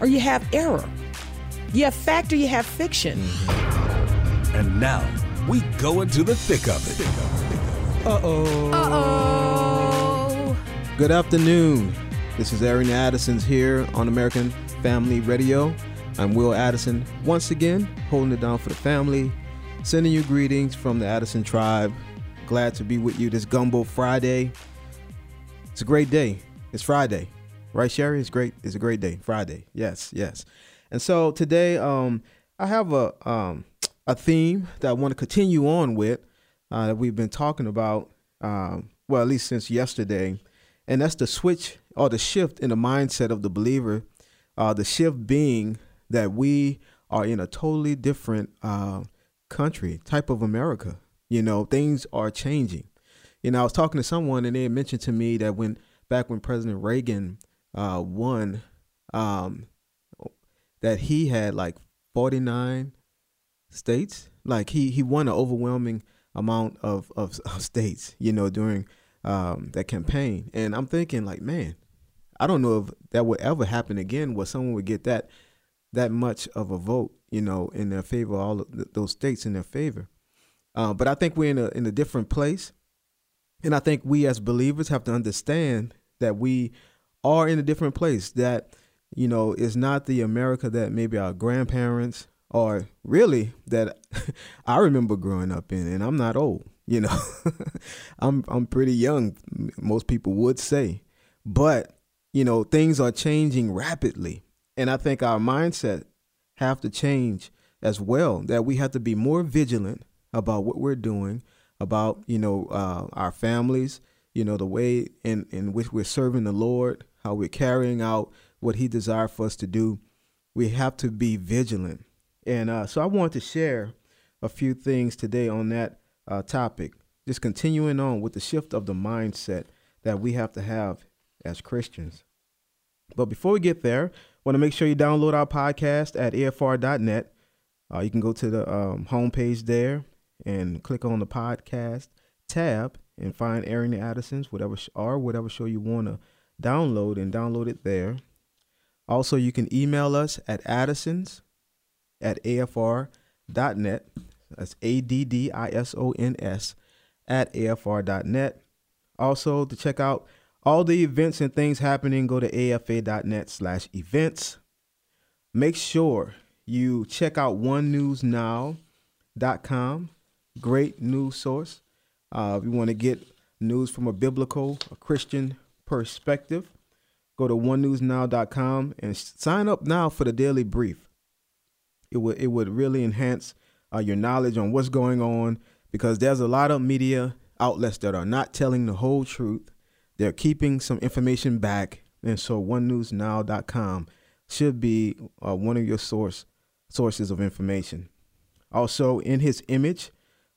or you have error. You have fact or you have fiction. Mm-hmm. And now we go into the thick of it. Uh oh. Uh oh. Good afternoon. This is Aaron Addison's here on American Family Radio. I'm Will Addison, once again holding it down for the family, sending you greetings from the Addison tribe. Glad to be with you this Gumbo Friday. It's a great day. It's Friday, right, Sherry? It's great. It's a great day. Friday. Yes, yes. And so today, um, I have a um, a theme that I want to continue on with uh, that we've been talking about, um, well, at least since yesterday, and that's the switch or the shift in the mindset of the believer. Uh, the shift being that we are in a totally different uh, country, type of America. You know, things are changing. You know, I was talking to someone and they mentioned to me that when back when President Reagan uh, won, um, that he had like 49 states. Like he he won an overwhelming amount of of, of states, you know, during um, that campaign. And I'm thinking like, man, I don't know if that would ever happen again, where someone would get that that much of a vote, you know, in their favor, all of those states in their favor. Uh, but I think we're in a in a different place, and I think we as believers have to understand that we are in a different place. That you know is not the America that maybe our grandparents or really that I remember growing up in, and I'm not old. You know, I'm I'm pretty young. Most people would say, but you know things are changing rapidly and I think our mindset have to change as well. That we have to be more vigilant about what we're doing, about you know uh, our families, you know the way in in which we're serving the Lord, how we're carrying out what He desired for us to do. We have to be vigilant, and uh, so I want to share a few things today on that uh, topic. Just continuing on with the shift of the mindset that we have to have as Christians. But before we get there, Want to make sure you download our podcast at afr.net. Uh, you can go to the um, homepage there and click on the podcast tab and find the Addisons, whatever sh- or whatever show you want to download and download it there. Also, you can email us at addisons at afr.net. That's A D D I S O N S at afr.net. Also, to check out all the events and things happening, go to afa.net slash events. Make sure you check out onenewsnow.com. Great news source. Uh, if you want to get news from a biblical, a Christian perspective, go to onenewsnow.com and sign up now for the daily brief. It would it would really enhance uh, your knowledge on what's going on because there's a lot of media outlets that are not telling the whole truth they're keeping some information back, and so OneNewsNow.com should be uh, one of your source sources of information. Also, in His image,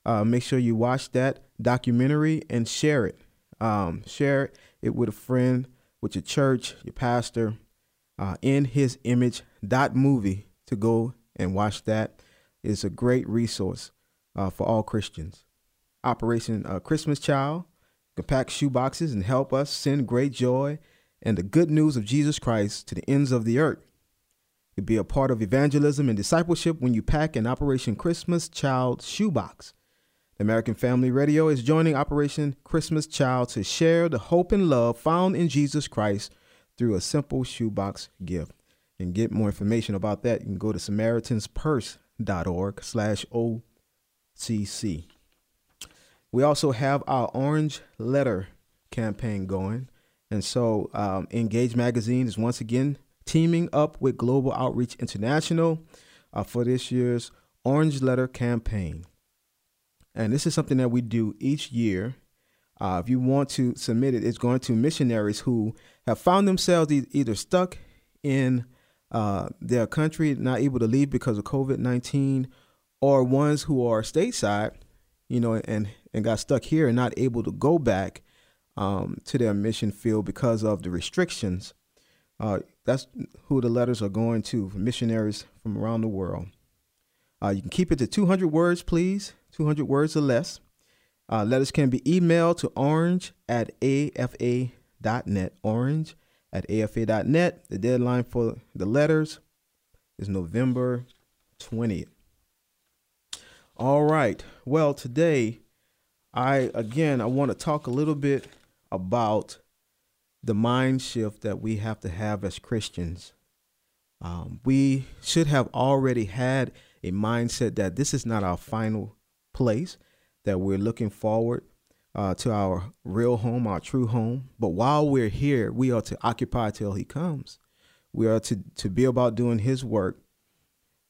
uh, make sure you watch that documentary and share it. Um, share it with a friend, with your church, your pastor. Uh, in His image dot movie to go and watch that is a great resource uh, for all Christians. Operation uh, Christmas Child can pack shoe boxes and help us send great joy and the good news of Jesus Christ to the ends of the earth. You'll be a part of evangelism and discipleship when you pack an Operation Christmas Child shoebox. American Family Radio is joining Operation Christmas Child to share the hope and love found in Jesus Christ through a simple shoebox gift. And get more information about that, you can go to samaritanspurse.org slash OCC. We also have our Orange Letter campaign going. And so, um, Engage Magazine is once again teaming up with Global Outreach International uh, for this year's Orange Letter campaign. And this is something that we do each year. Uh, if you want to submit it, it's going to missionaries who have found themselves e- either stuck in uh, their country not able to leave because of COVID nineteen, or ones who are stateside, you know, and and got stuck here and not able to go back um, to their mission field because of the restrictions. Uh, that's who the letters are going to missionaries from around the world. Uh, you can keep it to 200 words, please, 200 words or less. Uh, letters can be emailed to orange at afa.net. Orange at afa.net. The deadline for the letters is November 20th. All right. Well, today, I again, I want to talk a little bit about the mind shift that we have to have as Christians. Um, we should have already had a mindset that this is not our final place, that we're looking forward uh, to our real home, our true home. But while we're here, we are to occupy till He comes. We are to, to be about doing His work.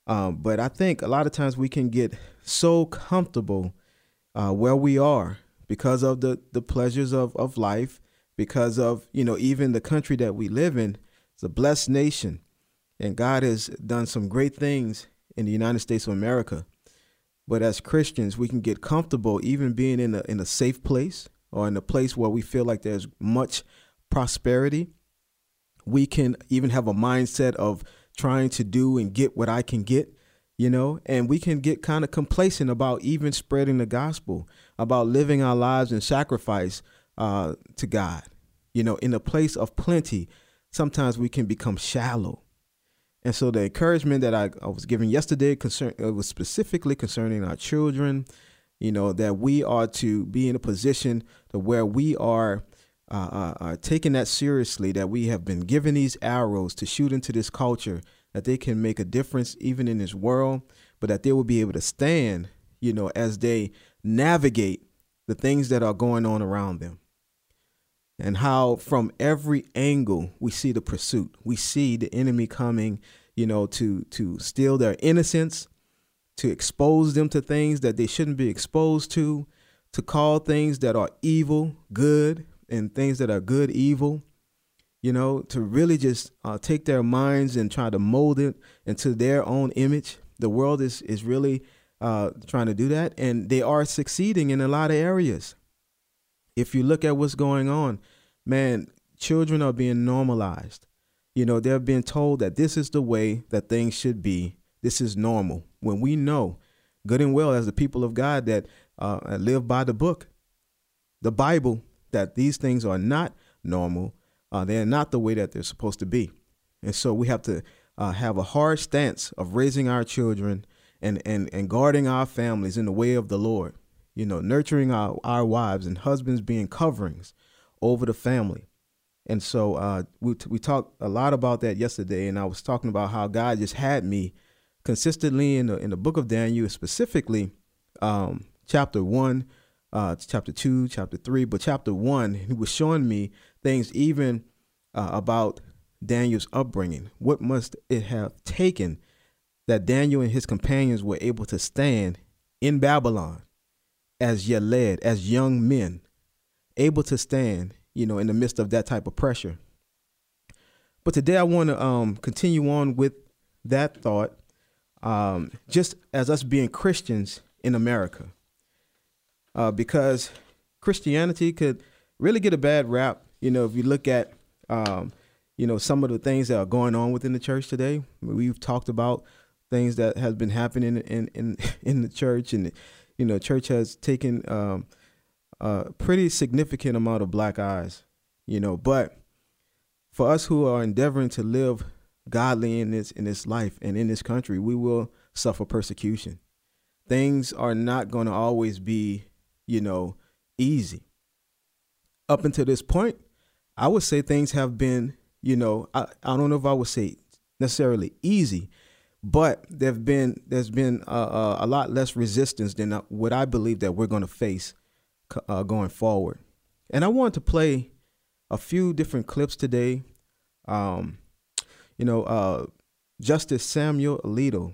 Um, but I think a lot of times we can get so comfortable uh, where we are because of the, the pleasures of, of life, because of, you know, even the country that we live in. It's a blessed nation. And God has done some great things in the United States of America. But as Christians, we can get comfortable even being in a in a safe place or in a place where we feel like there's much prosperity. We can even have a mindset of trying to do and get what I can get, you know, and we can get kind of complacent about even spreading the gospel, about living our lives in sacrifice uh, to God. You know, in a place of plenty, sometimes we can become shallow and so the encouragement that I, I was given yesterday concern it was specifically concerning our children, you know, that we are to be in a position to where we are uh, uh, uh, taking that seriously, that we have been given these arrows to shoot into this culture, that they can make a difference even in this world, but that they will be able to stand, you know, as they navigate the things that are going on around them and how from every angle we see the pursuit. We see the enemy coming, you know, to to steal their innocence, to expose them to things that they shouldn't be exposed to, to call things that are evil good and things that are good evil. You know, to really just uh, take their minds and try to mold it into their own image. The world is is really uh, trying to do that, and they are succeeding in a lot of areas if you look at what's going on, man, children are being normalized. You know, they're being told that this is the way that things should be. This is normal. When we know good and well as the people of God that uh, live by the book, the Bible, that these things are not normal. Uh, they're not the way that they're supposed to be. And so we have to uh, have a hard stance of raising our children and, and, and guarding our families in the way of the Lord you know, nurturing our, our wives and husbands being coverings over the family. And so uh, we, we talked a lot about that yesterday, and I was talking about how God just had me consistently in the, in the book of Daniel, specifically um, chapter 1, uh, chapter 2, chapter 3, but chapter 1, he was showing me things even uh, about Daniel's upbringing. What must it have taken that Daniel and his companions were able to stand in Babylon as yet led, as young men, able to stand, you know, in the midst of that type of pressure. But today I want to um, continue on with that thought, um, just as us being Christians in America, uh, because Christianity could really get a bad rap. You know, if you look at, um, you know, some of the things that are going on within the church today. We've talked about things that has been happening in in in the church and you know, church has taken um, a pretty significant amount of black eyes, you know, but for us who are endeavoring to live godly in this in this life and in this country, we will suffer persecution. Things are not going to always be, you know, easy. Up until this point, I would say things have been, you know, I, I don't know if I would say necessarily easy, but there've been there's been uh, uh, a lot less resistance than uh, what I believe that we're going to face uh, going forward. And I want to play a few different clips today. Um, you know, uh, Justice Samuel Alito.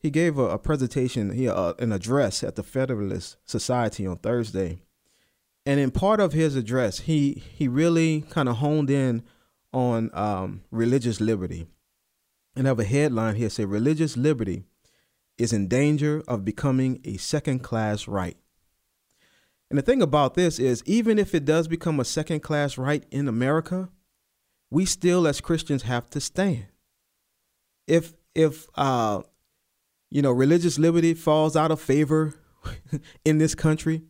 He gave a, a presentation, he uh, an address at the Federalist Society on Thursday, and in part of his address, he he really kind of honed in on um, religious liberty And I have a headline here say religious liberty is in danger of becoming a second class right. And the thing about this is, even if it does become a second class right in America, we still, as Christians, have to stand. If if uh, you know religious liberty falls out of favor in this country,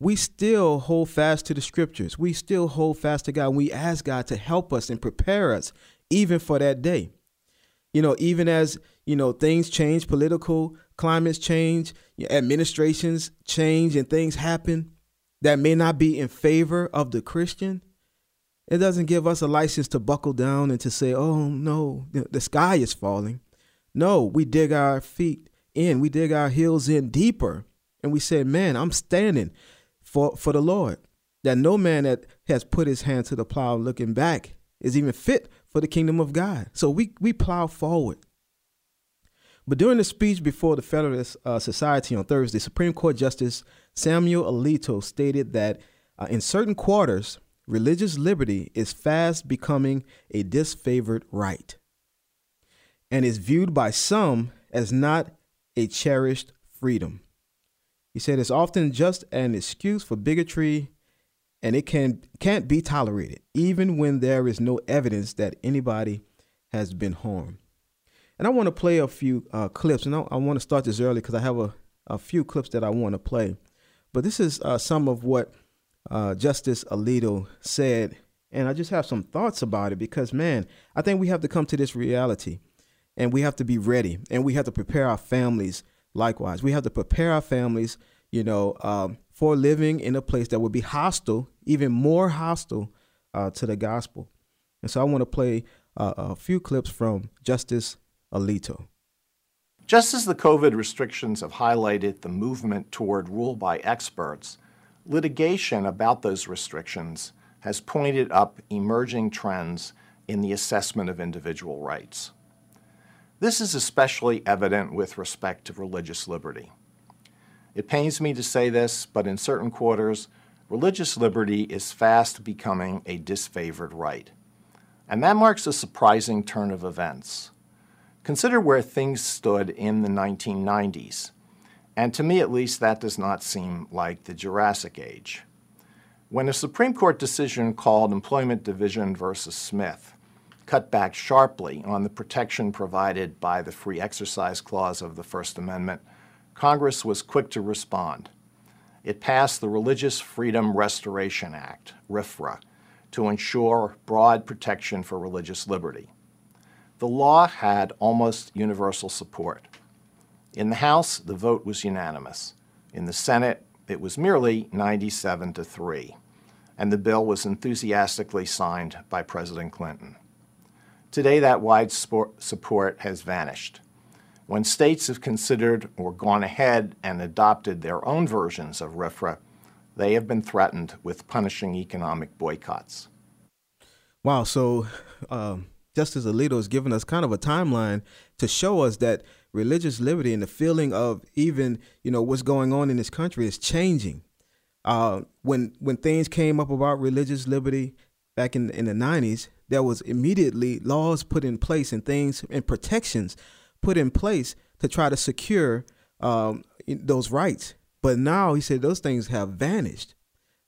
we still hold fast to the scriptures. We still hold fast to God. We ask God to help us and prepare us even for that day. You know, even as, you know, things change, political climates change, administrations change, and things happen that may not be in favor of the Christian, it doesn't give us a license to buckle down and to say, oh, no, the sky is falling. No, we dig our feet in, we dig our heels in deeper, and we say, man, I'm standing for, for the Lord. That no man that has put his hand to the plow looking back is even fit for the kingdom of God. So we, we plow forward. But during the speech before the Federalist uh, Society on Thursday, Supreme Court Justice Samuel Alito stated that uh, in certain quarters, religious liberty is fast becoming a disfavored right and is viewed by some as not a cherished freedom. He said it's often just an excuse for bigotry and it can can't be tolerated even when there is no evidence that anybody has been harmed. And I want to play a few uh, clips, and I, I want to start this early because I have a, a few clips that I want to play. But this is uh, some of what uh, Justice Alito said, and I just have some thoughts about it because, man, I think we have to come to this reality, and we have to be ready, and we have to prepare our families likewise. We have to prepare our families, you know, um, for living in a place that would be hostile, even more hostile uh, to the gospel. And so I want to play uh, a few clips from Justice Alito. Just as the COVID restrictions have highlighted the movement toward rule by experts, litigation about those restrictions has pointed up emerging trends in the assessment of individual rights. This is especially evident with respect to religious liberty. It pains me to say this, but in certain quarters, religious liberty is fast becoming a disfavored right. And that marks a surprising turn of events. Consider where things stood in the 1990s, and to me at least, that does not seem like the Jurassic Age. When a Supreme Court decision called Employment Division versus Smith cut back sharply on the protection provided by the Free Exercise Clause of the First Amendment Congress was quick to respond. It passed the Religious Freedom Restoration Act, RFRA, to ensure broad protection for religious liberty. The law had almost universal support. In the House, the vote was unanimous. In the Senate, it was merely 97 to 3, and the bill was enthusiastically signed by President Clinton. Today, that wide support has vanished. When states have considered or gone ahead and adopted their own versions of RFRA, they have been threatened with punishing economic boycotts. Wow. So, um, Justice Alito has given us kind of a timeline to show us that religious liberty and the feeling of even, you know, what's going on in this country is changing. Uh, when when things came up about religious liberty back in in the 90s, there was immediately laws put in place and things and protections put in place to try to secure um, those rights. But now he said those things have vanished.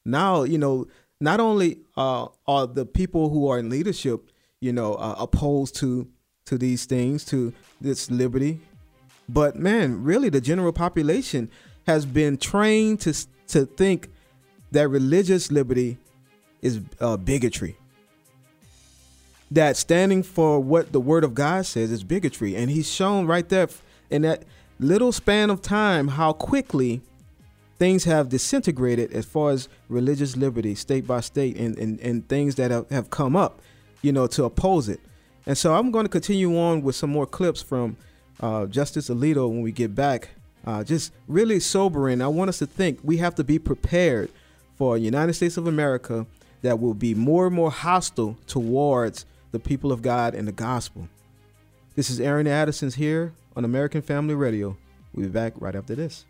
Now, you know, not only uh, are the people who are in leadership, you know, uh, opposed to to these things, to this liberty, but man, really, the general population has been trained to to think that religious liberty is uh, bigotry that standing for what the word of God says is bigotry. And he's shown right there in that little span of time how quickly things have disintegrated as far as religious liberty, state by state, and, and, and things that have, have come up, you know, to oppose it. And so I'm going to continue on with some more clips from uh, Justice Alito when we get back. Uh, just really sobering. I want us to think we have to be prepared for a United States of America that will be more and more hostile towards the people of God, and the gospel. This is Aaron Addison's here on American Family Radio. We'll be back right after this.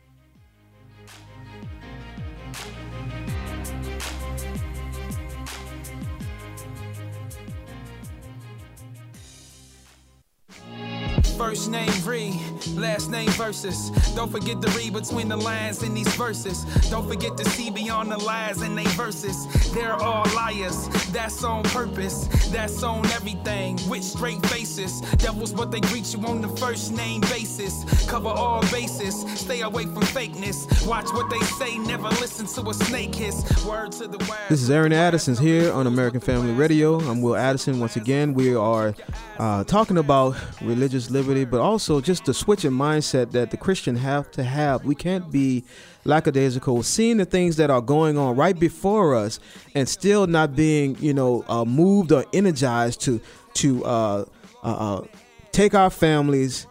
First name Ree, last name verses. Don't forget to read between the lines in these verses. Don't forget to see beyond the lies in they verses. They're all liars, that's on purpose. That's on everything, with straight faces. Devils, but they greet you on the first name basis. Cover all bases, stay away from fakeness. Watch what they say, never listen to a snake hiss. Word to the wise. This is Aaron Addison's here on American Family Radio. I'm Will Addison. Once again, we are uh, talking about religious liberty, but also just the switch in mindset that the Christian have to have. We can't be lackadaisical, seeing the things that are going on right before us, and still not being, you know, uh, moved or energized to to uh, uh, uh take our families,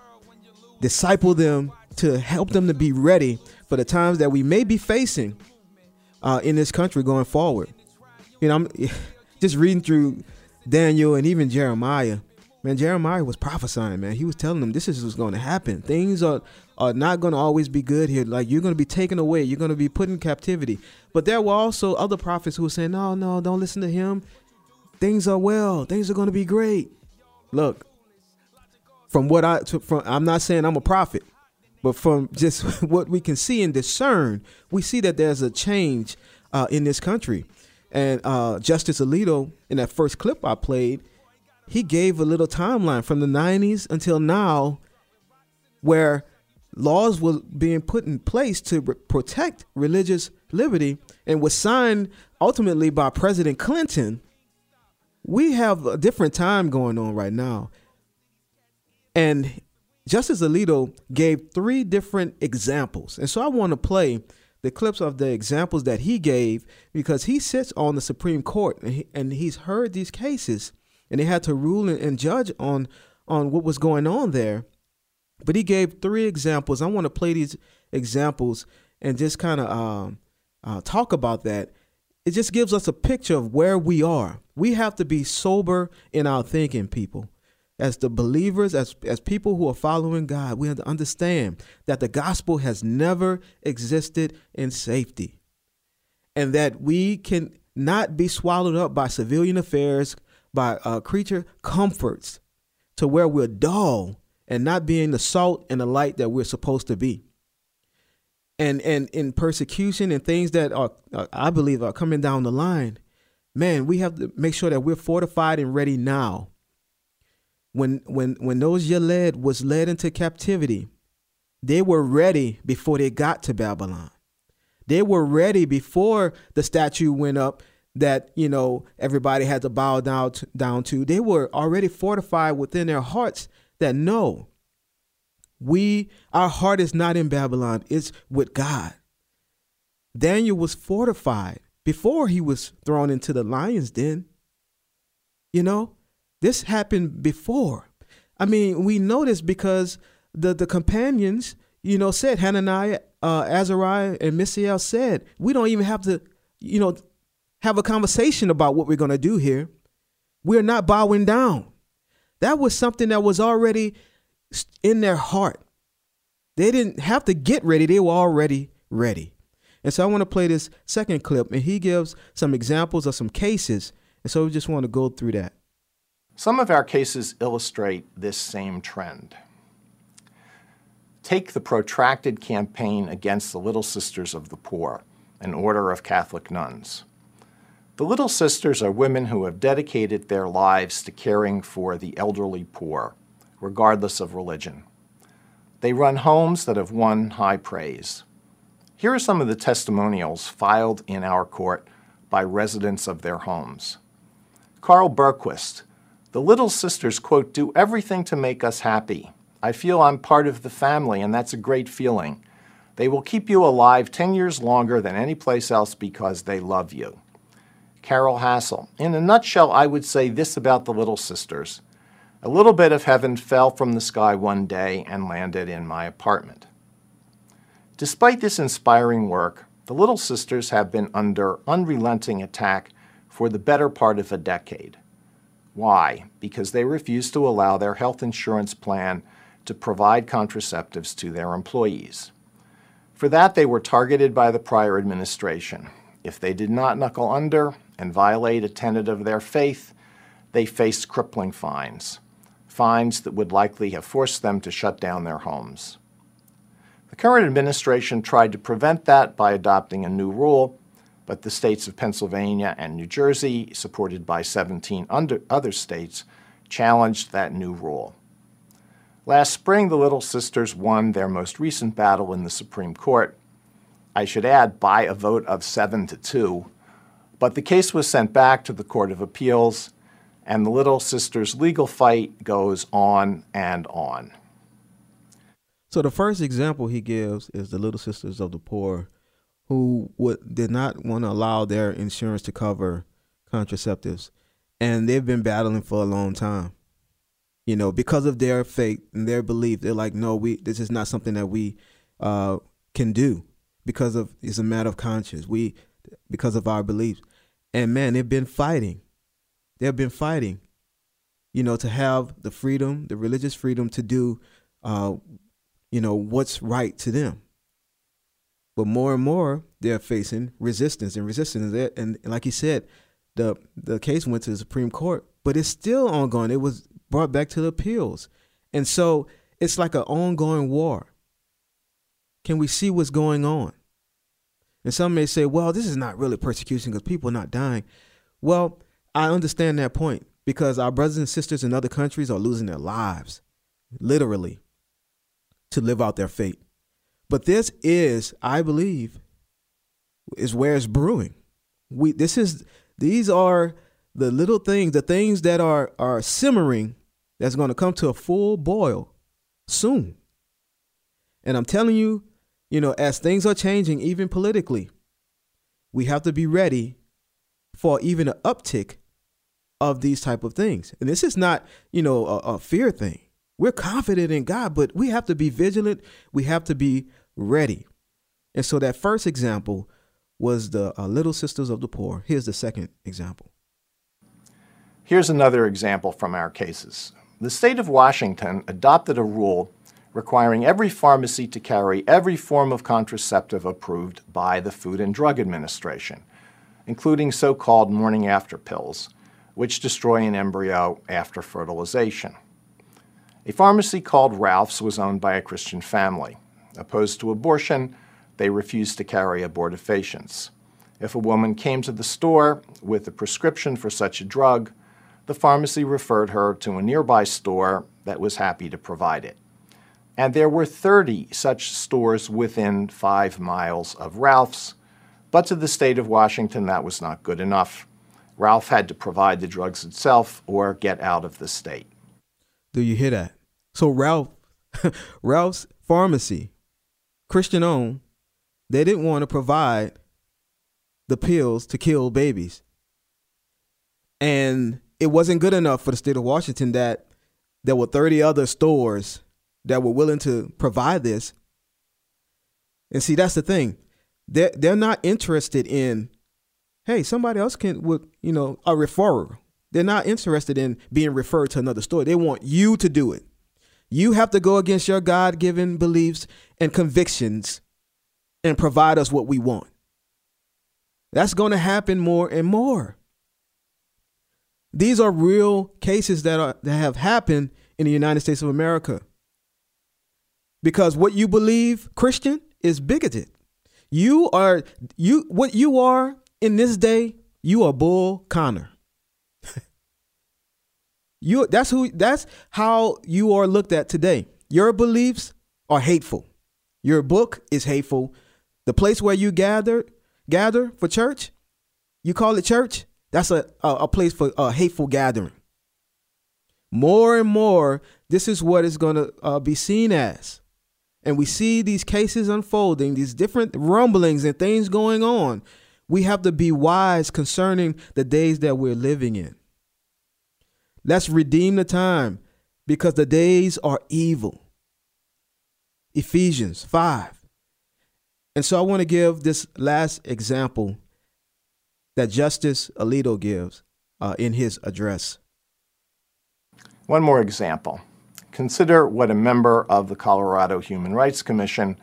disciple them, to help them to be ready for the times that we may be facing uh, in this country going forward. You know, I'm just reading through Daniel and even Jeremiah. Man, Jeremiah was prophesying, man. He was telling them this is what's going to happen. Things are are not going to always be good here. Like you're going to be taken away. You're going to be put in captivity. But there were also other prophets who were saying, "No, no, don't listen to him. Things are well. Things are going to be great." Look, from what I from I'm not saying I'm a prophet, but from just what we can see and discern, we see that there's a change uh, in this country. And uh, Justice Alito, in that first clip I played, he gave a little timeline from the 90s until now where laws were being put in place to re- protect religious liberty and was signed ultimately by President Clinton. We have a different time going on right now. And Justice Alito gave three different examples. And so I want to play the clips of the examples that he gave because he sits on the Supreme Court and, he, and he's heard these cases and they had to rule and, judge on on what was going on there. But he gave three examples. I want to play these examples and just kind of um, uh, talk about that. It just gives us a picture of where we are. We have to be sober in our thinking, people as the believers, as, as people who are following God, we have to understand that the gospel has never existed in safety. And that we can not be swallowed up by civilian affairs, by uh, creature comforts, to where we're dull and not being the salt and the light that we're supposed to be. And and in persecution and things that are, uh, I believe, are coming down the line, man, we have to make sure that we're fortified and ready now when when when those Yaled was led into captivity, they were ready before they got to Babylon. They were ready before the statue went up that you know everybody had to bow down to, down to. They were already fortified within their hearts that no, we our heart is not in Babylon; it's with God. Daniel was fortified before he was thrown into the lion's den. You know, this happened before. I mean, we know this because the, the companions, you know, said, Hananiah, uh, Azariah, and Mishael said, we don't even have to, you know, have a conversation about what we're going to do here. We're not bowing down. That was something that was already in their heart. They didn't have to get ready, they were already ready. And so I want to play this second clip, and he gives some examples of some cases. And so we just want to go through that. Some of our cases illustrate this same trend. Take the protracted campaign against the Little Sisters of the Poor, an order of Catholic nuns. The Little Sisters are women who have dedicated their lives to caring for the elderly poor, regardless of religion. They run homes that have won high praise. Here are some of the testimonials filed in our court by residents of their homes. Carl Berquist, the little sisters, quote, do everything to make us happy. I feel I'm part of the family, and that's a great feeling. They will keep you alive 10 years longer than any place else because they love you. Carol Hassel. In a nutshell, I would say this about the Little Sisters. A little bit of heaven fell from the sky one day and landed in my apartment. Despite this inspiring work, the Little Sisters have been under unrelenting attack for the better part of a decade. Why? Because they refuse to allow their health insurance plan to provide contraceptives to their employees. For that, they were targeted by the prior administration. If they did not knuckle under and violate a tenet of their faith, they faced crippling fines. fines that would likely have forced them to shut down their homes. The current administration tried to prevent that by adopting a new rule, but the states of Pennsylvania and New Jersey, supported by 17 other states, challenged that new rule. Last spring, the Little Sisters won their most recent battle in the Supreme Court. I should add, by a vote of 7 to 2. But the case was sent back to the Court of Appeals, and the Little Sisters' legal fight goes on and on. So the first example he gives is the Little Sisters of the Poor, who would, did not want to allow their insurance to cover contraceptives, and they've been battling for a long time you know, because of their faith and their belief, they're like, no, we this is not something that we uh, can do because of it's a matter of conscience. We because of our beliefs, and man, they've been fighting. They've been fighting, you know, to have the freedom, the religious freedom to do, uh, you know, what's right to them. But more and more, they're facing resistance and resistance. And, like he said, the the case went to the Supreme Court, but it's still ongoing. It was brought back to the appeals. And so it's like an ongoing war. Can we see what's going on? And some may say, well, this is not really persecution because people are not dying. Well, I understand that point because our brothers and sisters in other countries are losing their lives, literally, to live out their fate. But this is, I believe, is where it's brewing. We this is these are the little things, the things that are are simmering that's going to come to a full boil soon. And I'm telling you, you know, as things are changing, even politically, we have to be ready for even an uptick of these type of things. And this is not, you know, a, a fear thing. We're confident in God, but we have to be vigilant. We have to be ready. And so that first example was the uh, Little Sisters of the Poor. Here's the second example. Here's another example from our cases. The state of Washington adopted a rule requiring every pharmacy to carry every form of contraceptive approved by the Food and Drug Administration, including so called morning after pills, which destroy an embryo after fertilization. A pharmacy called Ralph's was owned by a Christian family. Opposed to abortion, they refused to carry abortifacients. If a woman came to the store with a prescription for such a drug, the pharmacy referred her to a nearby store that was happy to provide it. And there were 30 such stores within five miles of Ralph's, but to the state of Washington, that was not good enough. Ralph had to provide the drugs itself or get out of the state. Do you hear that? So Ralph, Ralph's pharmacy, Christian owned, they didn't want to provide the pills to kill babies. And it wasn't good enough for the state of Washington that there were 30 other stores that were willing to provide this. And see, that's the thing. They're, they're not interested in, hey, somebody else can, would, you know, a referrer. They're not interested in being referred to another store. They want you to do it. You have to go against your God given beliefs and convictions and provide us what we want. That's going to happen more and more. These are real cases that are that have happened in the United States of America. Because what you believe, Christian, is bigoted. You are you what you are in this day, you are Bull Connor. you that's who that's how you are looked at today. Your beliefs are hateful. Your book is hateful. The place where you gather gather for church, you call it church, that's a, a, a place for a hateful gathering. More and more, this is what is going to uh, be seen as. And we see these cases unfolding, these different rumblings and things going on. We have to be wise concerning the days that we're living in. Let's redeem the time because the days are evil. Ephesians 5. And so I want to give this last example that Justice Alito gives uh, in his address. One more example. Consider what a member of the Colorado Human Rights Commission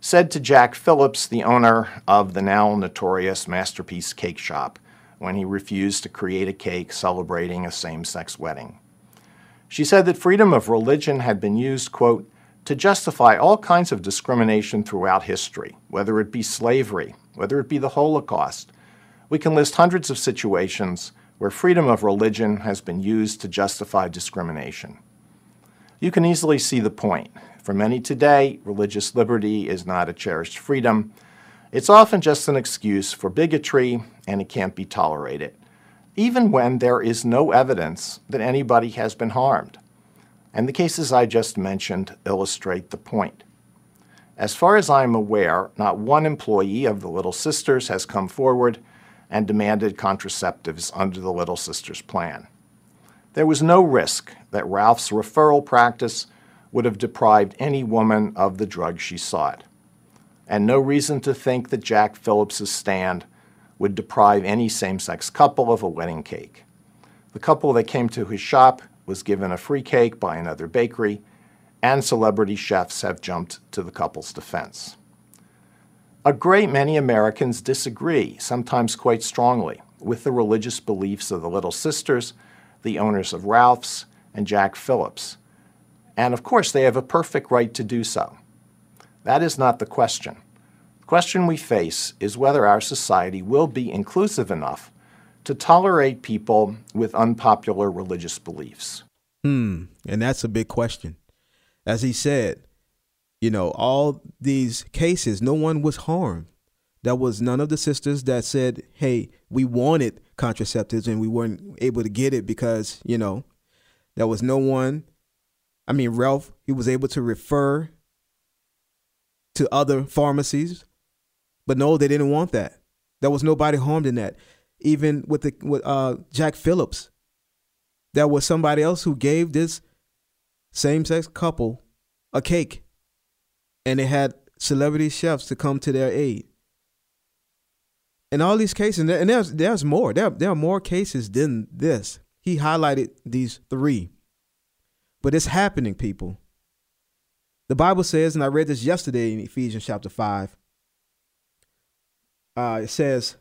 said to Jack Phillips, the owner of the now notorious Masterpiece Cake Shop, when he refused to create a cake celebrating a same sex wedding. She said that freedom of religion had been used, quote, to justify all kinds of discrimination throughout history, whether it be slavery, whether it be the Holocaust. We can list hundreds of situations where freedom of religion has been used to justify discrimination. You can easily see the point. For many today, religious liberty is not a cherished freedom. It's often just an excuse for bigotry, and it can't be tolerated, even when there is no evidence that anybody has been harmed. And the cases I just mentioned illustrate the point. As far as I am aware, not one employee of the Little Sisters has come forward and demanded contraceptives under the Little Sisters plan. There was no risk that Ralph's referral practice would have deprived any woman of the drug she sought, and no reason to think that Jack Phillips's stand would deprive any same sex couple of a wedding cake. The couple that came to his shop was given a free cake by another bakery, and celebrity chefs have jumped to the couple's defense. A great many Americans disagree, sometimes quite strongly, with the religious beliefs of the Little Sisters, the owners of Ralph's, and Jack Phillips. And of course, they have a perfect right to do so. That is not the question. The question we face is whether our society will be inclusive enough to tolerate people with unpopular religious beliefs. Hmm, and that's a big question. As he said, you know, all these cases, no one was harmed. That was none of the sisters that said, hey, we wanted contraceptives and we weren't able to get it because, you know, there was no one. I mean, Ralph, he was able to refer to other pharmacies, but no, they didn't want that. There was nobody harmed in that. Even with the with uh, Jack Phillips, there was somebody else who gave this same sex couple a cake and they had celebrity chefs to come to their aid. In all these cases, and there's there's more. There there are more cases than this. He highlighted these three, but it's happening, people. The Bible says, and I read this yesterday in Ephesians chapter five. Uh, it says,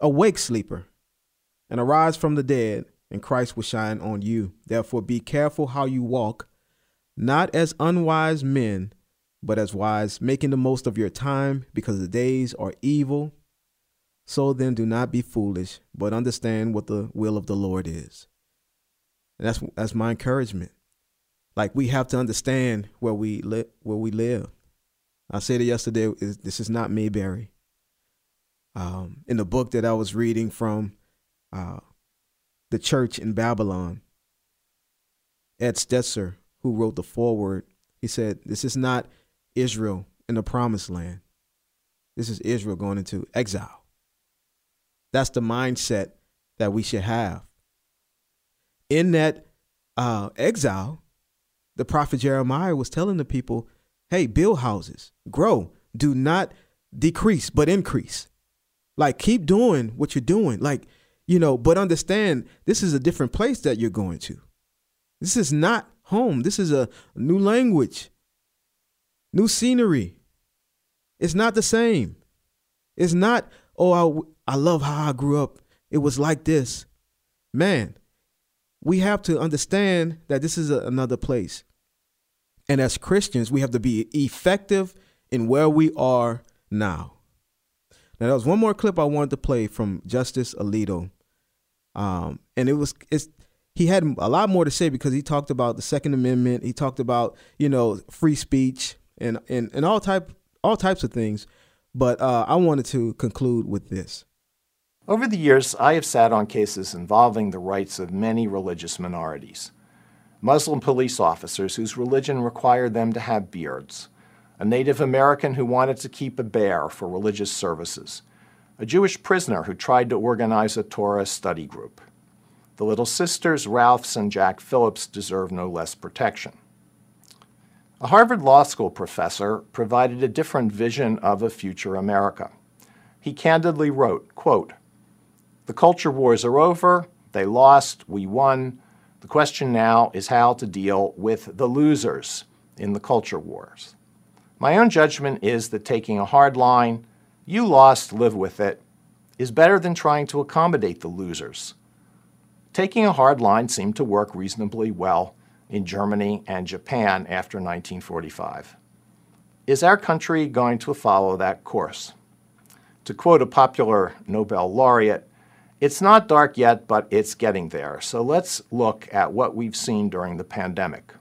"Awake, sleeper, and arise from the dead, and Christ will shine on you. Therefore, be careful how you walk." not as unwise men, but as wise, making the most of your time, because the days are evil. So then, do not be foolish, but understand what the will of the Lord is. And that's that's my encouragement. Like we have to understand where we live. Where we live. I said it yesterday. Is this is not Mayberry. Um, in the book that I was reading from, uh, the church in Babylon, Ed Stetzer who wrote the foreword, he said, This is not Israel in the promised land. This is Israel going into exile. That's the mindset that we should have. In that uh, exile, the prophet Jeremiah was telling the people, hey, build houses, grow, do not decrease, but increase. Like, keep doing what you're doing. Like, you know, but understand this is a different place that you're going to. This is not home. This is a new language, new scenery. It's not the same. It's not, oh, I, love how I grew up. It was like this. Man, we have to understand that this is a, another place. And as Christians, we have to be effective in where we are now. Now, there was one more clip I wanted to play from Justice Alito. Um, and it was it's he had a lot more to say because he talked about the Second Amendment. He talked about you know free speech and and, and all type all types of things. But uh, I wanted to conclude with this. Over the years, I have sat on cases involving the rights of many religious minorities. Muslim police officers whose religion required them to have beards, a Native American who wanted to keep a bear for religious services, a Jewish prisoner who tried to organize a Torah study group. The Little Sisters, Ralphs, and Jack Phillips deserve no less protection. A Harvard Law School professor provided a different vision of a future America. He candidly wrote, quote, The culture wars are over, they lost, we won. The question now is how to deal with the losers in the culture wars. My own judgment is that taking a hard line, you lost, live with it, is better than trying to accommodate the losers Taking a hard line seemed to work reasonably well in Germany and Japan after 1945. Is our country going to follow that course? To quote a popular Nobel laureate, it's not dark yet, but it's getting there. So let's look at what we've seen during the pandemic.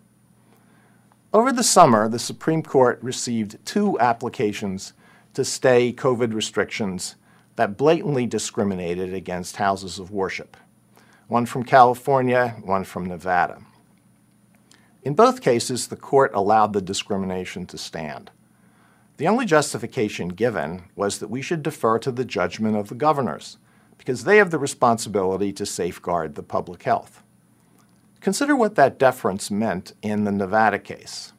Over the summer, the Supreme Court received two applications to stay COVID restrictions that blatantly discriminated against houses of worship one from California, one from Nevada. In both cases, the court allowed the discrimination to stand. The only justification given was that we should defer to the judgment of the governors because they have the responsibility to safeguard the public health. Consider what that deference meant in the Nevada case.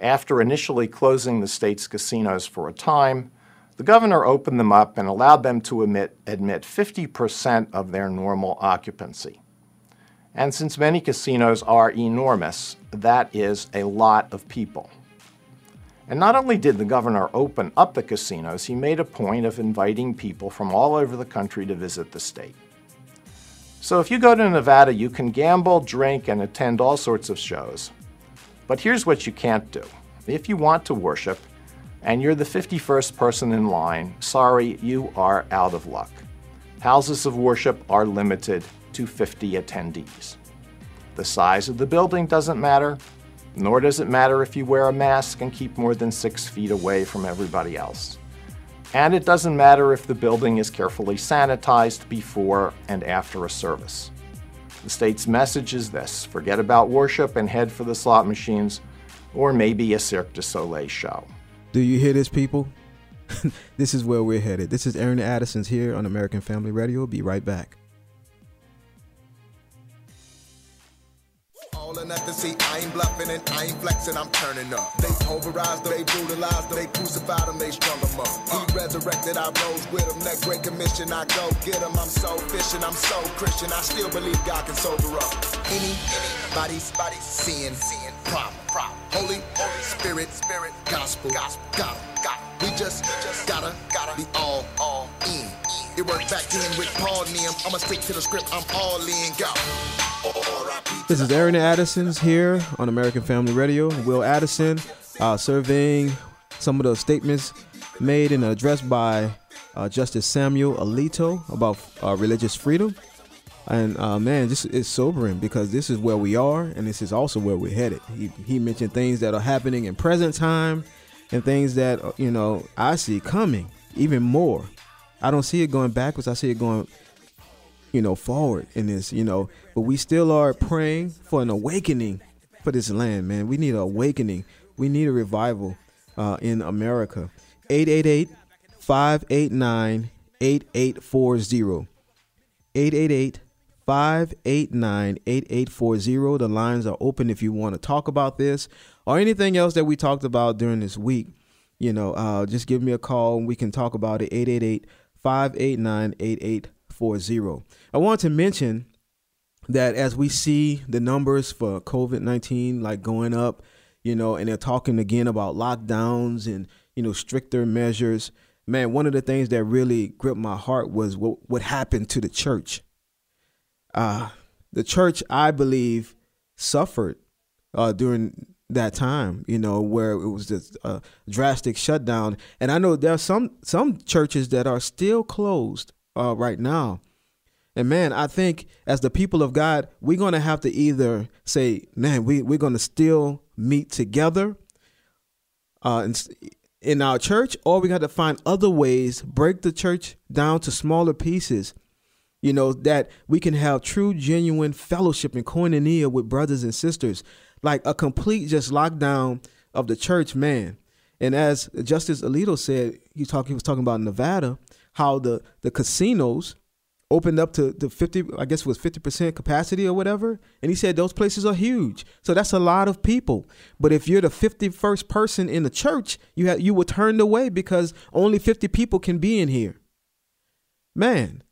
After initially closing the state's casinos for a time, the governor opened them up and allowed them to admit, admit 50% of their normal occupancy. And since many casinos are enormous, that is a lot of people. And not only did the governor open up the casinos, he made a point of inviting people from all over the country to visit the state. So if you go to Nevada, you can gamble, drink, and attend all sorts of shows. But here's what you can't do. If you want to worship, and you're the 51st person in line, sorry, you are out of luck. Houses of worship are limited to 50 attendees. The size of the building doesn't matter, nor does it matter if you wear a mask and keep more than six feet away from everybody else. And it doesn't matter if the building is carefully sanitized before and after a service. The state's message is this forget about worship and head for the slot machines, or maybe a Cirque du Soleil show. Do you hear this, people? this is where we're headed. This is Aaron Addison's here on American Family Radio. Be right back. To see I ain't bluffing and I ain't flexing, I'm turning up. They pulverized them, they brutalized them, they crucified them, they strung them up. He resurrected, I rose with him. That great commission, I go get him. I'm so fishing, I'm so Christian, I still believe God can sober up. Any, anybody's body, sin, sin, problem, problem. Holy, Holy Spirit, Spirit, gospel, gospel, God, God. We just, just gotta, gotta be all, all. It worked back then with Paul and. I'ma stick to the script, I'm all in, go. This is Aaron Addison's here on American Family Radio. Will Addison uh, surveying some of the statements made and addressed by uh, Justice Samuel Alito about uh, religious freedom. And uh, man, this is sobering because this is where we are, and this is also where we're headed. He, he mentioned things that are happening in present time, and things that uh, you know I see coming even more. I don't see it going backwards. I see it going you know, forward in this, you know. But we still are praying for an awakening for this land, man. We need an awakening. We need a revival uh, in America. 888 589 8840. 888 589 8840. The lines are open if you want to talk about this or anything else that we talked about during this week. You know, uh, just give me a call and we can talk about it. 888 589 8840. I want to mention that as we see the numbers for COVID 19 like going up, you know, and they're talking again about lockdowns and, you know, stricter measures. Man, one of the things that really gripped my heart was what, what happened to the church. Uh, the church, I believe, suffered uh, during that time, you know, where it was just a drastic shutdown. And I know there are some some churches that are still closed uh, right now. And man, I think as the people of God, we're going to have to either say, man, we, we're going to still meet together uh, in, in our church, or we got to find other ways, break the church down to smaller pieces, you know, that we can have true, genuine fellowship and koinonia with brothers and sisters, like a complete just lockdown of the church, man. And as Justice Alito said, he, talk, he was talking about Nevada, how the, the casinos – opened up to, the 50 i guess it was 50% capacity or whatever. And he said those places are huge. So that's a lot of people. But if you're the 51st person in the church you have you were turned away because only 50 people can be in here. Man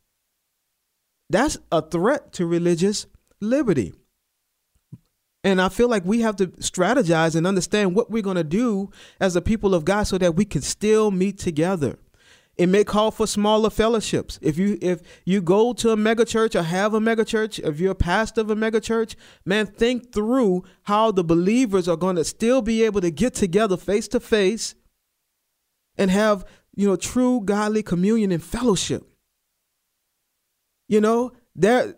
that's a threat to religious liberty and I feel like we have to strategize and understand what we're going to do as a people of God so that we can still meet together. It may call for smaller fellowships. If you if you go to a mega church or have a mega church, if you're a pastor of a mega church, man, think through how the believers are going to still be able to get together face to face and have, you know, true godly communion and fellowship. You know, there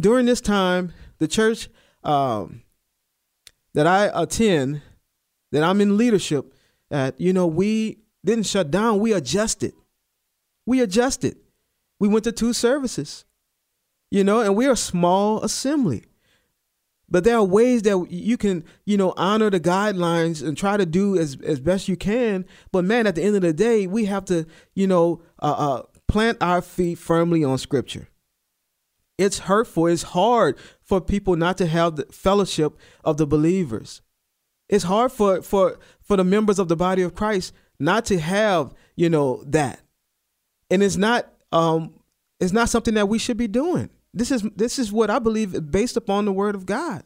during this time, the church um, that I attend, that I'm in leadership that, you know, we didn't shut down, we adjusted. We adjusted. We went to two services, you know, and we're a small assembly. But there are ways that you can, you know, honor the guidelines and try to do as, as best you can. But man, at the end of the day, we have to, you know, uh, uh, plant our feet firmly on Scripture. It's hurtful. It's hard for people not to have the fellowship of the believers. It's hard for for for the members of the body of Christ not to have, you know, that. And it's not um it's not something that we should be doing. This is this is what I believe based upon the word of God.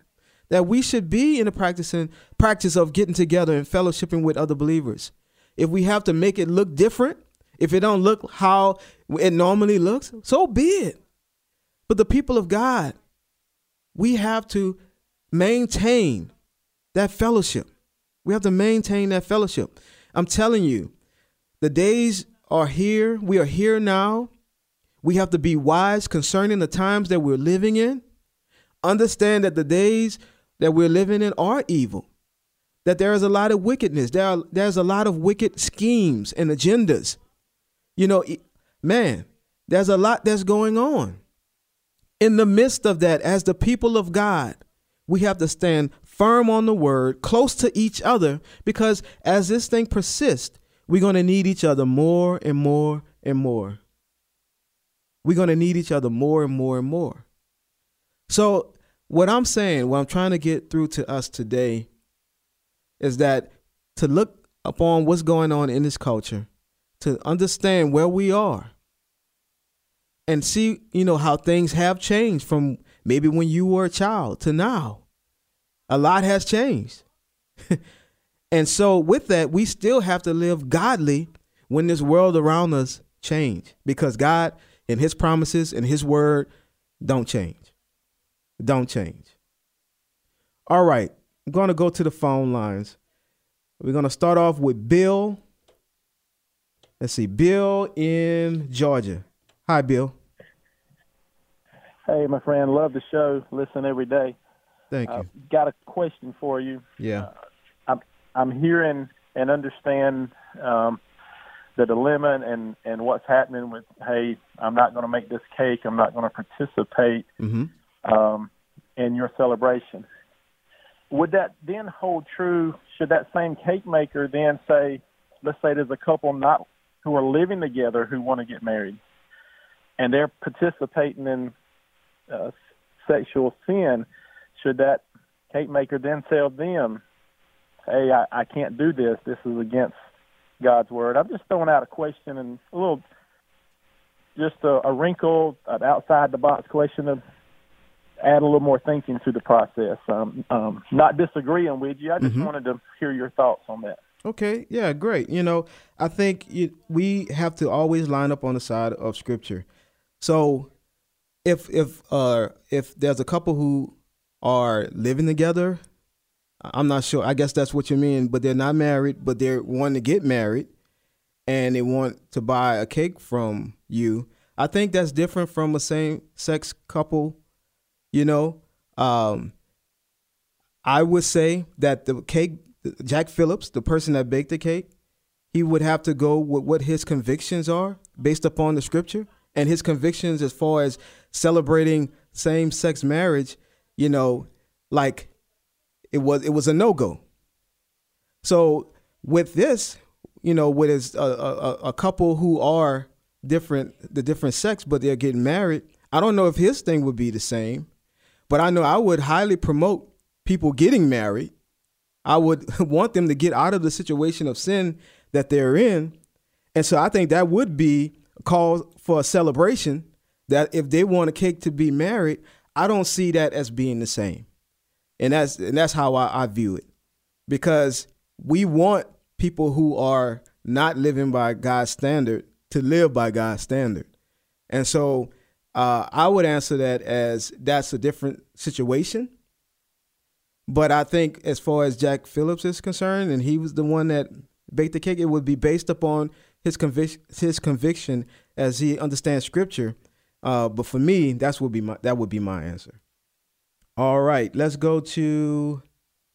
That we should be in the practicing practice of getting together and fellowshipping with other believers. If we have to make it look different, if it don't look how it normally looks, so be it. But the people of God, we have to maintain that fellowship. We have to maintain that fellowship. I'm telling you, the days are here. We are here now. We have to be wise concerning the times that we're living in. Understand that the days that we're living in are evil. That there is a lot of wickedness. There are, there's a lot of wicked schemes and agendas. You know, man, there's a lot that's going on. In the midst of that, as the people of God, we have to stand firm on the word, close to each other, because as this thing persists, we're going to need each other more and more and more. We're going to need each other more and more and more. So, what I'm saying, what I'm trying to get through to us today is that to look upon what's going on in this culture, to understand where we are, and see, you know, how things have changed from maybe when you were a child to now a lot has changed. and so with that, we still have to live godly when this world around us change because God and his promises and his word don't change. Don't change. All right, I'm going to go to the phone lines. We're going to start off with Bill. Let's see, Bill in Georgia. Hi, Bill. Hey, my friend, love the show. Listen every day. Thank you. Uh, got a question for you. Yeah. Uh, I'm I'm hearing and understand um, the dilemma and and what's happening with hey, I'm not going to make this cake. I'm not going to participate mm-hmm. um, in your celebration. Would that then hold true? Should that same cake maker then say, let's say there's a couple not who are living together who want to get married, and they're participating in uh, sexual sin? should that cake maker then tell them, hey, I, I can't do this. This is against God's word. I'm just throwing out a question and a little, just a, a wrinkle, an outside the box question to add a little more thinking to the process. Um, um, not disagreeing with you. I just mm-hmm. wanted to hear your thoughts on that. Okay, yeah, great. You know, I think we have to always line up on the side of Scripture. So, if if uh if there's a couple who are living together. I'm not sure. I guess that's what you mean, but they're not married, but they're wanting to get married and they want to buy a cake from you. I think that's different from a same sex couple, you know. Um, I would say that the cake, Jack Phillips, the person that baked the cake, he would have to go with what his convictions are based upon the scripture and his convictions as far as celebrating same sex marriage you know, like it was it was a no go. So with this, you know, with his, a, a, a couple who are different, the different sex, but they're getting married. I don't know if his thing would be the same, but I know I would highly promote people getting married. I would want them to get out of the situation of sin that they're in. And so I think that would be a call for a celebration that if they want a cake to be married, I don't see that as being the same. And that's and that's how I, I view it. Because we want people who are not living by God's standard to live by God's standard. And so uh, I would answer that as that's a different situation. But I think as far as Jack Phillips is concerned, and he was the one that baked the cake, it would be based upon his conviction, his conviction as he understands Scripture. Uh, but for me, that's would be my that would be my answer. All right, let's go to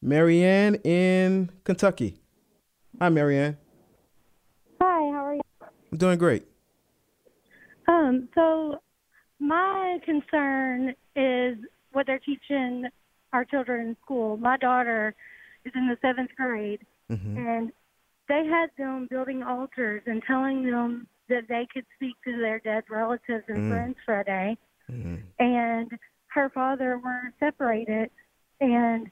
Marianne in Kentucky. Hi, Marianne. Hi, how are you? I'm doing great. Um, so my concern is what they're teaching our children in school. My daughter is in the seventh grade, Mm-hmm. and they had them building altars and telling them that they could speak to their dead relatives and Mm. friends for a day. Mm-hmm. And her father were separated, and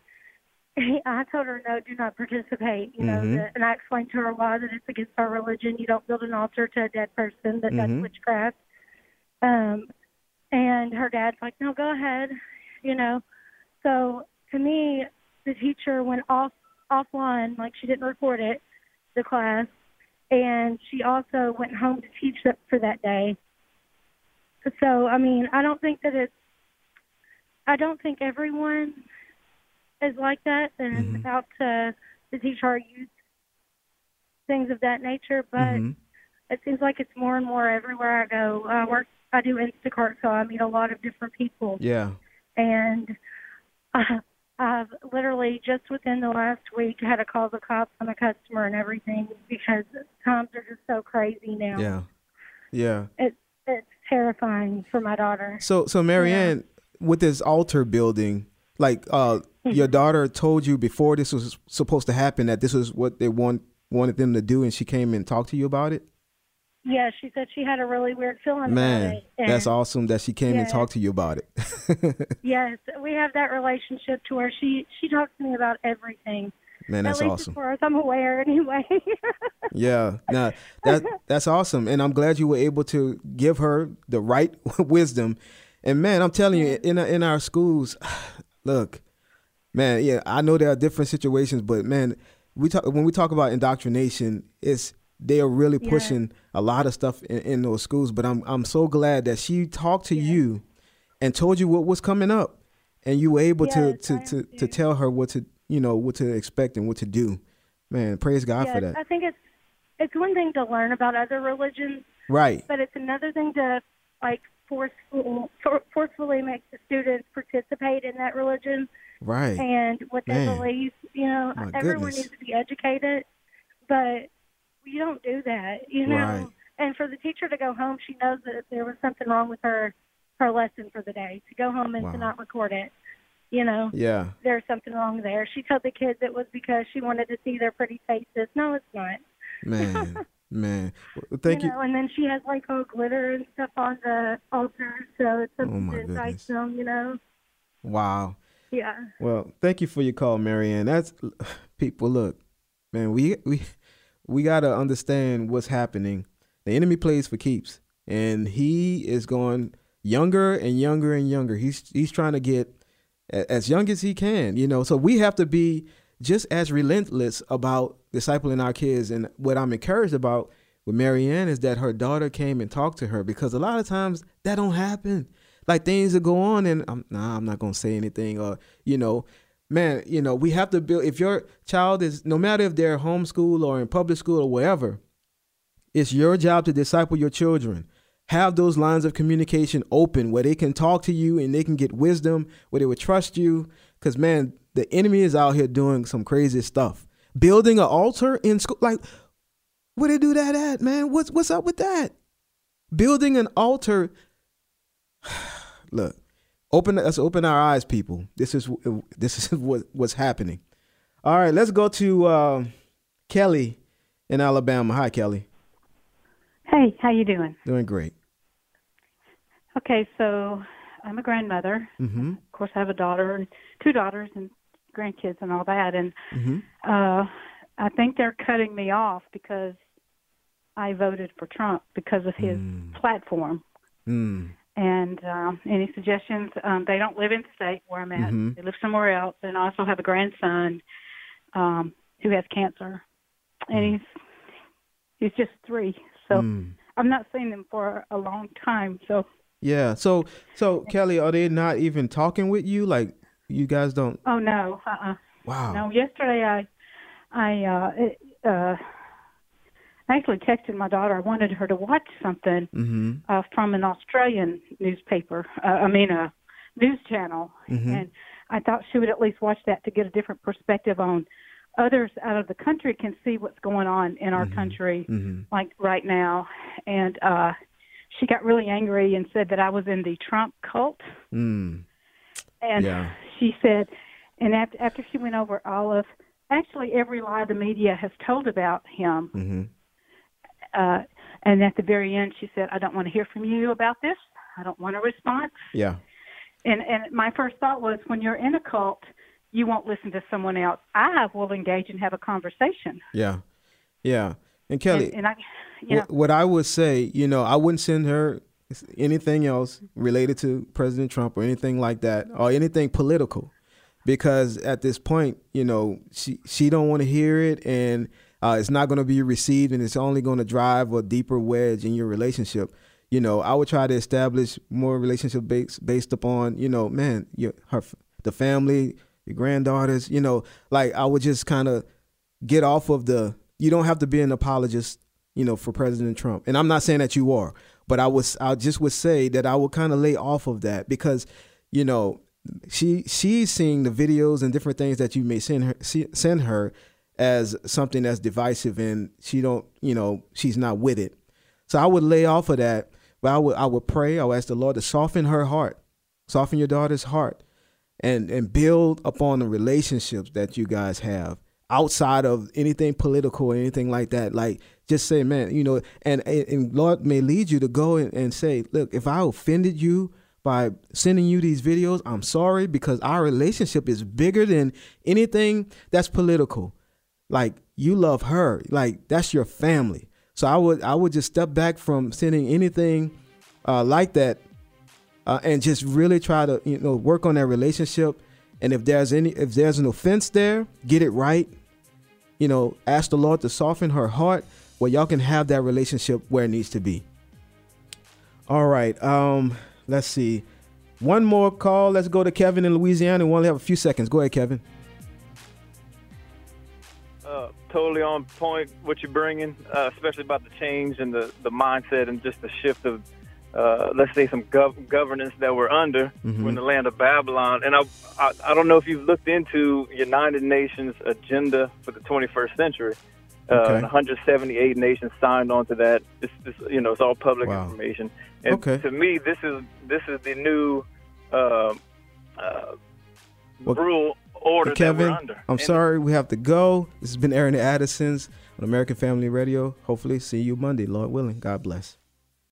he, I told her no, do not participate. You know, Mhm. that, and I explained to her why that it's against our religion. You don't build an altar to a dead person. That Mhm. that's witchcraft. Um, and her dad's like, no, go ahead. You know, so to me, the teacher went off offline, like she didn't report it, the class, and she also went home to teach that for that day. So I mean, I don't think that it's. I don't think everyone is like that and Mhm. out to to teach our youth things of that nature, but Mhm. it seems like it's more and more everywhere I go. I work. I do Instacart, so I meet a lot of different people Yeah. and uh, I've literally just within the last week had to call the cops on a customer and everything because times are just so crazy now. Yeah. Yeah. It's it's terrifying for my daughter. So so Marianne, with this altar building, like uh your daughter told you before this was supposed to happen that this was what they want wanted them to do and she came and talked to you about it? Yeah, she said she had a really weird feeling about Man, that's awesome that she came and talked to you about it. Yes, we have that relationship to where she she talks to me about everything. Man, that's At least awesome. as far as I'm aware, anyway. Yeah, now that that's awesome, and I'm glad you were able to give her the right wisdom. And man, I'm telling you, in our- in our schools, look, man, yeah, I know there are different situations, but man, we talk when we talk about indoctrination, it's they are really Yeah. pushing a lot of stuff in, in those schools. But I'm I'm so glad that she talked to you and told you what was coming up, and you were able Yes, to to, to, to tell her what to you know what to expect and what to do. Man, praise God yes, for that. I think it's it's one thing to learn about other religions, Right. but it's another thing to like forceful, for, forcefully make the students participate in that religion Right. and what they Man. believe. You know, My everyone goodness. needs to be educated, but you don't do that. You know, Right. and for the teacher to go home, she knows that there was something wrong with her her lesson for the day. To go home and Wow. to not record it, you know, Yeah. there's something wrong there. She told the kids it was because she wanted to see their pretty faces. No, it's not. Man. Man. Well, thank you you. know, and then she has like all glitter and stuff on the altar, so it's oh, something Oh, to them. You know, Wow. yeah. Well, thank you for your call, Marianne. That's people. Look, man, we we we gotta understand what's happening. The enemy plays for keeps, and he is going younger and younger and younger. He's he's trying to get as young as he can. You know, so we have to be just as relentless about discipling our kids. And what I'm encouraged about with Marianne is that her daughter came and talked to her because a lot of times that don't happen. Like things that go on, and I'm nah, I'm not gonna say anything. Or you know, man, you know, we have to build. If your child is, no matter if they're homeschool or in public school or wherever, it's your job to disciple your children. Have those lines of communication open where they can talk to you and they can get wisdom, where they would trust you. Because, man, the enemy is out here doing some crazy stuff. Building an altar in school. Like, where they do that at, man? What's, what's up with that? Building an altar. Look, open let's open our eyes, people. This is this is what, what's happening. All right, let's go to uh, Kelly in Alabama. Hi, Kelly. Hey, how you doing? Doing great. Okay, so I'm a grandmother. Mm-hmm. Of course, I have a daughter and two daughters and grandkids and all that. And Mm-hmm. uh, I think they're cutting me off because I voted for Trump because of his Mm. platform. Mm. And um, any suggestions? Um, they don't live in the state where I'm at. Mhm. They live somewhere else. And I also have a grandson um, who has cancer, and he's he's just three. So Mm. I've not seen them for a long time. So Yeah. So so Kelly, are they not even talking with you? Like you guys don't? oh no, uh-uh. Wow. No, yesterday I I uh, it, uh I actually texted my daughter. I wanted her to watch something Mm-hmm. uh, from an Australian newspaper. Uh, I mean, a news channel, Mhm. and I thought she would at least watch that to get a different perspective on others out of the country can see what's going on in our country, Mhm. like right now. And uh, she got really angry and said that I was in the Trump cult. Mm. And Yeah. she said, and after, after she went over all of, actually every lie the media has told about him, Mm-hmm. Uh, and at the very end, she said, "I don't want to hear from you about this. I don't want a response." Yeah. And and my first thought was, when you're in a cult, you won't listen to someone else. I will engage and have a conversation. Yeah. Yeah. And Kelly, and, and I, you know, what, what I would say, you know, I wouldn't send her anything else related to President Trump or anything like that or anything political because at this point, you know, she she don't want to hear it and uh, it's not going to be received and it's only going to drive a deeper wedge in your relationship. You know, I would try to establish more relationship based based upon, you know, man, your her the family, your granddaughters, you know, like I would just kind of get off of the you don't have to be an apologist you know for president trump and i'm not saying that you are but i was i just would say that i would kind of lay off of that because you know she she's seeing the videos and different things that you may send her see, send her as something that's divisive and she don't you know she's not with it. So i would lay off of that but i would i would pray. I would ask the lord to soften her heart soften your daughter's heart and and build upon the relationships that you guys have outside of anything political or anything like that. Like just say man you know and and lord may lead you to go and, and say look if i offended you by sending you these videos i'm sorry because our relationship is bigger than anything that's political like you love her. Like that's your family. So i would i would just step back from sending anything uh, like that uh, and just really try to you know work on that relationship. And if there's any if there's an offense there get it right. You know ask the lord to soften her heart where y'all can have that relationship where it needs to be. All right um let's see. One more call. Let's go to kevin in louisiana. We only have a few seconds. Go ahead kevin uh, totally on point what you're bringing, uh, especially about the change and the, the mindset and just the shift of, uh, let's say, some gov- governance that we're under Mhm. in the land of Babylon. And I, I, I don't know if you've looked into United Nations agenda for the 21st century. Uh, Okay. 178 nations signed on to that. It's, it's, you know, it's all public Wow. information. And Okay. to me, this is this is the new uh, uh, Well, rule order Kevin, that we're under. I'm sorry we have to go. This has been Aaron Addison's on American Family Radio. Hopefully, see you Monday, Lord willing. God bless.